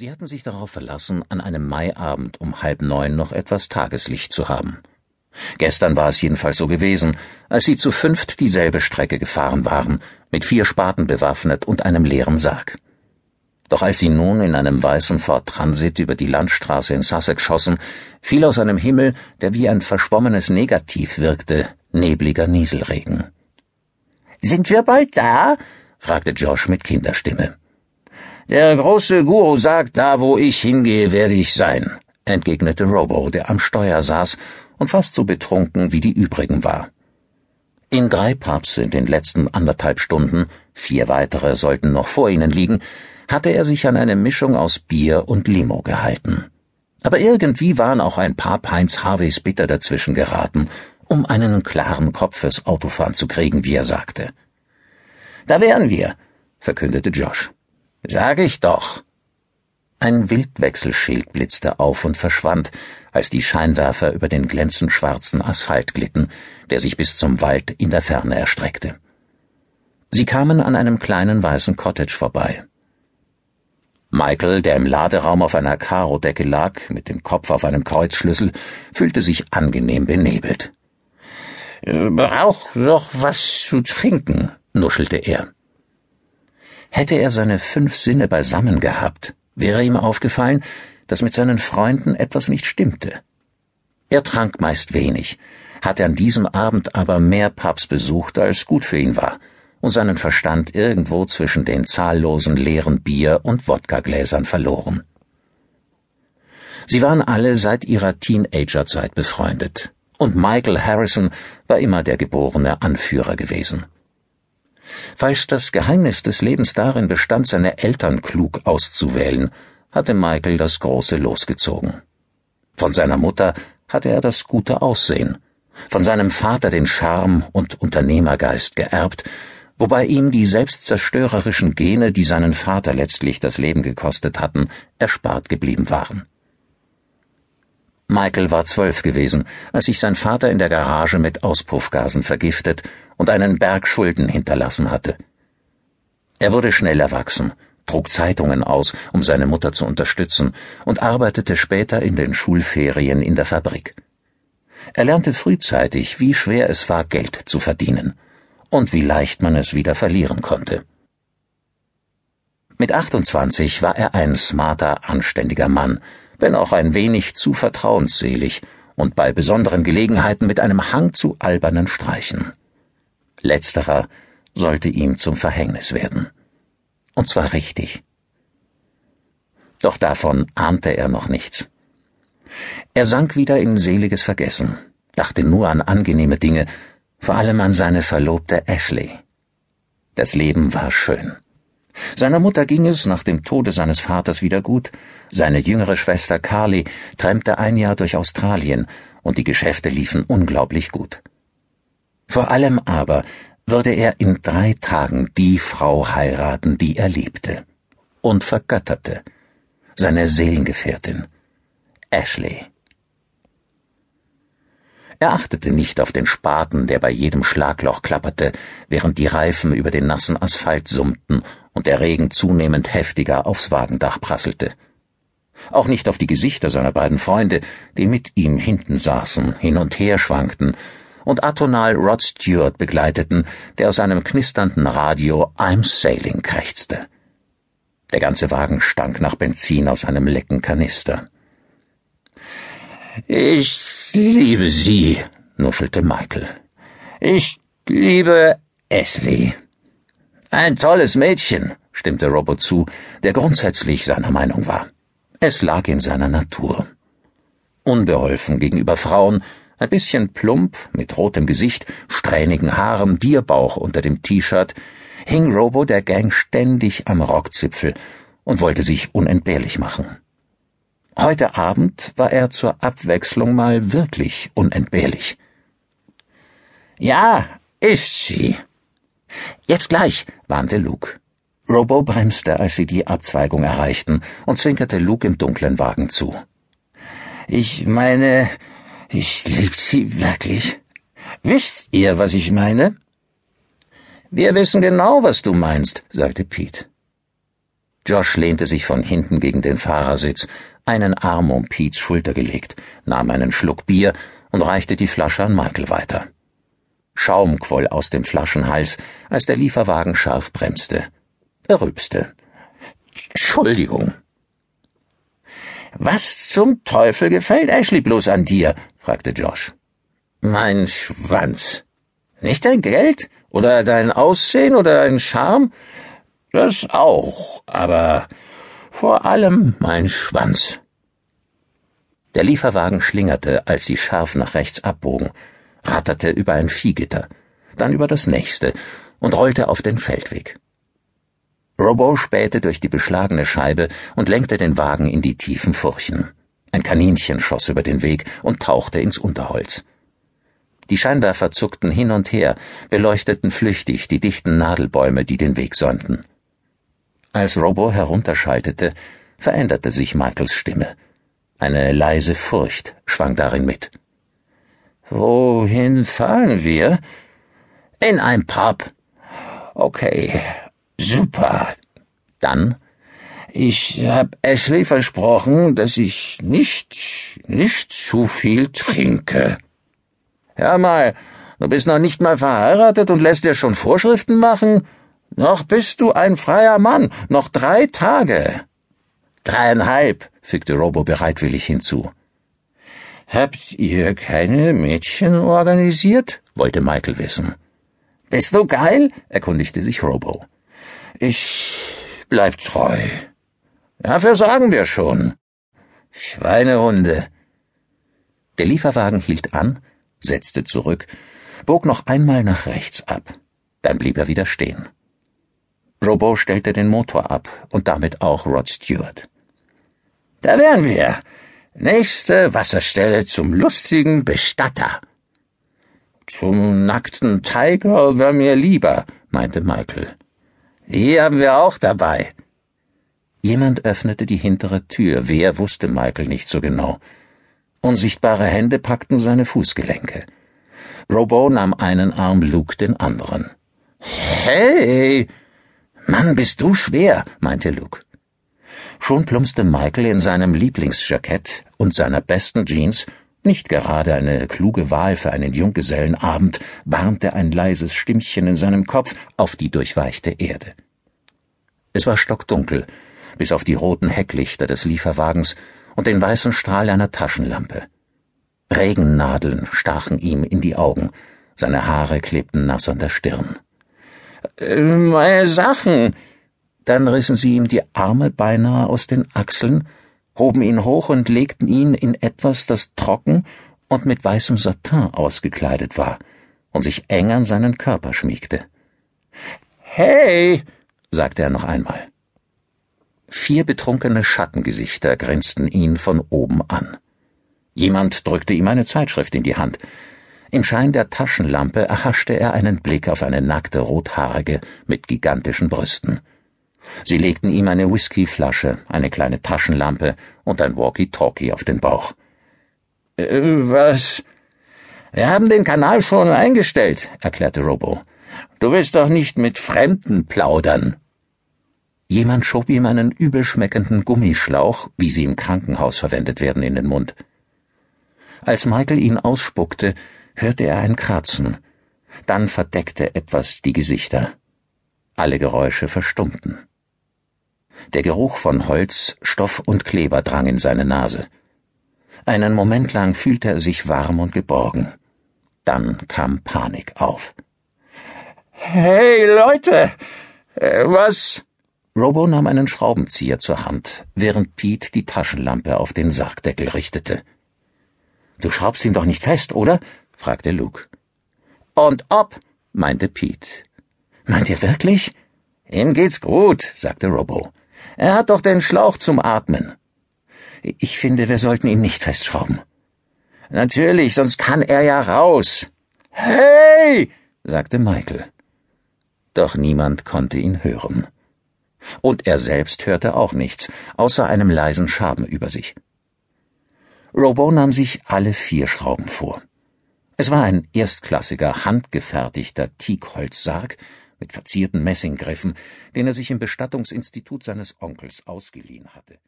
Sie hatten sich darauf verlassen, an einem Maiabend um halb neun noch etwas Tageslicht zu haben. Gestern war es jedenfalls so gewesen, als sie zu fünft dieselbe Strecke gefahren waren, mit vier Spaten bewaffnet und einem leeren Sarg. Doch als sie nun in einem weißen Ford Transit über die Landstraße in Sussex schossen, fiel aus einem Himmel, der wie ein verschwommenes Negativ wirkte, nebliger Nieselregen. Sind wir bald da? fragte Josh mit Kinderstimme. Der große Guru sagt, da wo ich hingehe, werde ich sein, entgegnete Robo, der am Steuer saß und fast so betrunken wie die übrigen war. In drei Pubs in den letzten anderthalb Stunden, vier weitere sollten noch vor ihnen liegen, hatte er sich an eine Mischung aus Bier und Limo gehalten. Aber irgendwie waren auch ein paar Pints Harveys Bitter dazwischen geraten, um einen klaren Kopf fürs Autofahren zu kriegen, wie er sagte. Da wären wir, verkündete Josh. Sag ich doch. Ein Wildwechselschild blitzte auf und verschwand, als die Scheinwerfer über den glänzend schwarzen Asphalt glitten, der sich bis zum Wald in der Ferne erstreckte. Sie kamen an einem kleinen weißen Cottage vorbei. Michael, der im Laderaum auf einer Karodecke lag, mit dem Kopf auf einem Kreuzschlüssel, fühlte sich angenehm benebelt. Brauch doch was zu trinken, nuschelte er. Hätte er seine fünf Sinne beisammen gehabt, wäre ihm aufgefallen, dass mit seinen Freunden etwas nicht stimmte. Er trank meist wenig, hatte an diesem Abend aber mehr Pubs besucht, als gut für ihn war, und seinen Verstand irgendwo zwischen den zahllosen leeren Bier- und Wodkagläsern verloren. Sie waren alle seit ihrer Teenagerzeit befreundet, und Michael Harrison war immer der geborene Anführer gewesen. Falls das Geheimnis des Lebens darin bestand, seine Eltern klug auszuwählen, hatte Michael das große losgezogen. Von seiner Mutter hatte er das gute Aussehen, von seinem Vater den Charme und Unternehmergeist geerbt, wobei ihm die selbstzerstörerischen Gene, die seinen Vater letztlich das Leben gekostet hatten, erspart geblieben waren. Michael war zwölf gewesen, als sich sein Vater in der Garage mit Auspuffgasen vergiftet und einen Berg Schulden hinterlassen hatte. Er wurde schnell erwachsen, trug Zeitungen aus, um seine Mutter zu unterstützen, und arbeitete später in den Schulferien in der Fabrik. Er lernte frühzeitig, wie schwer es war, Geld zu verdienen und wie leicht man es wieder verlieren konnte. Mit 28 war er ein smarter, anständiger Mann, wenn auch ein wenig zu vertrauensselig und bei besonderen Gelegenheiten mit einem Hang zu albernen Streichen. Letzterer sollte ihm zum Verhängnis werden. Und zwar richtig. Doch davon ahnte er noch nichts. Er sank wieder in seliges Vergessen, dachte nur an angenehme Dinge, vor allem an seine Verlobte Ashley. Das Leben war schön. Seiner Mutter ging es nach dem Tode seines Vaters wieder gut, seine jüngere Schwester Carly träumte ein Jahr durch Australien, und die Geschäfte liefen unglaublich gut. Vor allem aber würde er in drei Tagen die Frau heiraten, die er liebte und vergötterte, seine Seelengefährtin, Ashley. Er achtete nicht auf den Spaten, der bei jedem Schlagloch klapperte, während die Reifen über den nassen Asphalt summten und der Regen zunehmend heftiger aufs Wagendach prasselte. Auch nicht auf die Gesichter seiner beiden Freunde, die mit ihm hinten saßen, hin und her schwankten und atonal Rod Stewart begleiteten, der aus einem knisternden Radio I'm Sailing krächzte. Der ganze Wagen stank nach Benzin aus einem lecken Kanister. Ich liebe sie, nuschelte Michael. Ich liebe Ashley. Ein tolles Mädchen, stimmte Robo zu, der grundsätzlich seiner Meinung war. Es lag in seiner Natur. Unbeholfen gegenüber Frauen ein bisschen plump, mit rotem Gesicht, strähnigen Haaren, Bierbauch unter dem T-Shirt, hing Robo der Gang ständig am Rockzipfel und wollte sich unentbehrlich machen. Heute Abend war er zur Abwechslung mal wirklich unentbehrlich. Ja, ist sie. Jetzt gleich, warnte Luke. Robo bremste, als sie die Abzweigung erreichten, und zwinkerte Luke im dunklen Wagen zu. Ich meine, ich lieb sie wirklich. Wisst ihr, was ich meine? Wir wissen genau, was du meinst, sagte Pete. Josh lehnte sich von hinten gegen den Fahrersitz, einen Arm um Pete's Schulter gelegt, nahm einen Schluck Bier und reichte die Flasche an Michael weiter. Schaum quoll aus dem Flaschenhals, als der Lieferwagen scharf bremste. Er rübste. Entschuldigung. Was zum Teufel gefällt Ashley bloß an dir? Fragte Josh. Mein Schwanz. Nicht dein Geld? Oder dein Aussehen oder dein Charme? Das auch, aber vor allem mein Schwanz. Der Lieferwagen schlingerte, als sie scharf nach rechts abbogen, ratterte über ein Viehgitter, dann über das nächste und rollte auf den Feldweg. Robo spähte durch die beschlagene Scheibe und lenkte den Wagen in die tiefen Furchen. Ein Kaninchen schoss über den Weg und tauchte ins Unterholz. Die Scheinwerfer zuckten hin und her, beleuchteten flüchtig die dichten Nadelbäume, die den Weg säumten. Als Robo herunterschaltete, veränderte sich Michaels Stimme. Eine leise Furcht schwang darin mit. Wohin fahren wir? In ein Pub. Okay, super. Dann ich hab Ashley versprochen, dass ich nicht, nicht zu viel trinke. Hör mal, du bist noch nicht mal verheiratet und lässt dir schon Vorschriften machen? Noch bist du ein freier Mann, noch drei Tage. Dreieinhalb, fügte Robo bereitwillig hinzu. Habt ihr keine Mädchen organisiert? wollte Michael wissen. Bist du geil? erkundigte sich Robo. Ich bleib treu. Dafür sagen wir schon. Schweinehunde. Der Lieferwagen hielt an, setzte zurück, bog noch einmal nach rechts ab. Dann blieb er wieder stehen. Robo stellte den Motor ab und damit auch Rod Stewart. Da wären wir. Nächste Wasserstelle zum lustigen Bestatter. Zum nackten Tiger wär mir lieber, meinte Michael. Die haben wir auch dabei. Jemand öffnete die hintere Tür, wer wusste Michael nicht so genau. Unsichtbare Hände packten seine Fußgelenke. Robo nahm einen Arm, Luke den anderen. Hey! Mann, bist du schwer, meinte Luke. Schon plumpste Michael in seinem Lieblingsjackett und seiner besten Jeans, nicht gerade eine kluge Wahl für einen Junggesellenabend, warnte ein leises Stimmchen in seinem Kopf auf die durchweichte Erde. Es war stockdunkel, bis auf die roten Hecklichter des Lieferwagens und den weißen Strahl einer Taschenlampe. Regennadeln stachen ihm in die Augen, seine Haare klebten nass an der Stirn. Äh, meine Sachen. Dann rissen sie ihm die Arme beinahe aus den Achseln, hoben ihn hoch und legten ihn in etwas, das trocken und mit weißem Satin ausgekleidet war und sich eng an seinen Körper schmiegte. Hey, sagte er noch einmal. Vier betrunkene Schattengesichter grinsten ihn von oben an. Jemand drückte ihm eine Zeitschrift in die Hand. Im Schein der Taschenlampe erhaschte er einen Blick auf eine nackte Rothaarige mit gigantischen Brüsten. Sie legten ihm eine Whiskyflasche, eine kleine Taschenlampe und ein Walkie-Talkie auf den Bauch. Äh, was? Wir haben den Kanal schon eingestellt, erklärte Robo. Du willst doch nicht mit Fremden plaudern. Jemand schob ihm einen übelschmeckenden Gummischlauch, wie sie im Krankenhaus verwendet werden, in den Mund. Als Michael ihn ausspuckte, hörte er ein Kratzen. Dann verdeckte etwas die Gesichter. Alle Geräusche verstummten. Der Geruch von Holz, Stoff und Kleber drang in seine Nase. Einen Moment lang fühlte er sich warm und geborgen. Dann kam Panik auf. Hey Leute, äh, was? Robo nahm einen Schraubenzieher zur Hand, während Pete die Taschenlampe auf den Sargdeckel richtete. Du schraubst ihn doch nicht fest, oder? fragte Luke. Und ob, meinte Pete. Meint ihr wirklich? Ihm geht's gut, sagte Robo. Er hat doch den Schlauch zum Atmen. Ich finde, wir sollten ihn nicht festschrauben. Natürlich, sonst kann er ja raus. Hey! sagte Michael. Doch niemand konnte ihn hören und er selbst hörte auch nichts, außer einem leisen Schaben über sich. Robo nahm sich alle vier Schrauben vor. Es war ein erstklassiger, handgefertigter Teakholzsarg mit verzierten Messinggriffen, den er sich im Bestattungsinstitut seines Onkels ausgeliehen hatte.